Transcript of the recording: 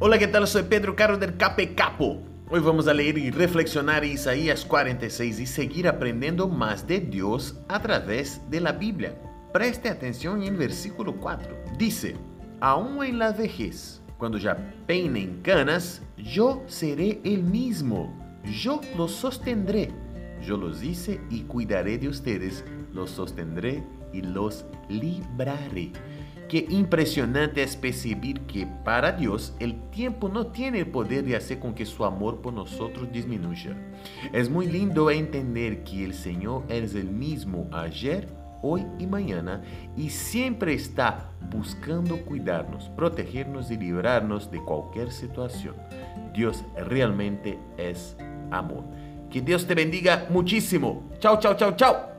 Hola, ¿qué tal? Soy Pedro Caro del Cape Capo. Hoy vamos a leer y reflexionar Isaías 46 y seguir aprendiendo más de Dios a través de la Biblia. Preste en el versículo 4. Dice, aún en la vejez, cuando ya peinen canas, yo seré el mismo. Yo los sostendré. Yo los hice y cuidaré de ustedes. Los sostendré y los libraré. Qué impresionante es percibir que para Dios el tiempo no tiene el poder de hacer con que su amor por nosotros disminuya. Es muy lindo entender que el Señor es el mismo ayer, hoy y mañana y siempre está buscando cuidarnos, protegernos y librarnos de cualquier situación. Dios realmente es amor. Que Dios te bendiga muchísimo. Chao, chao, chao, chao.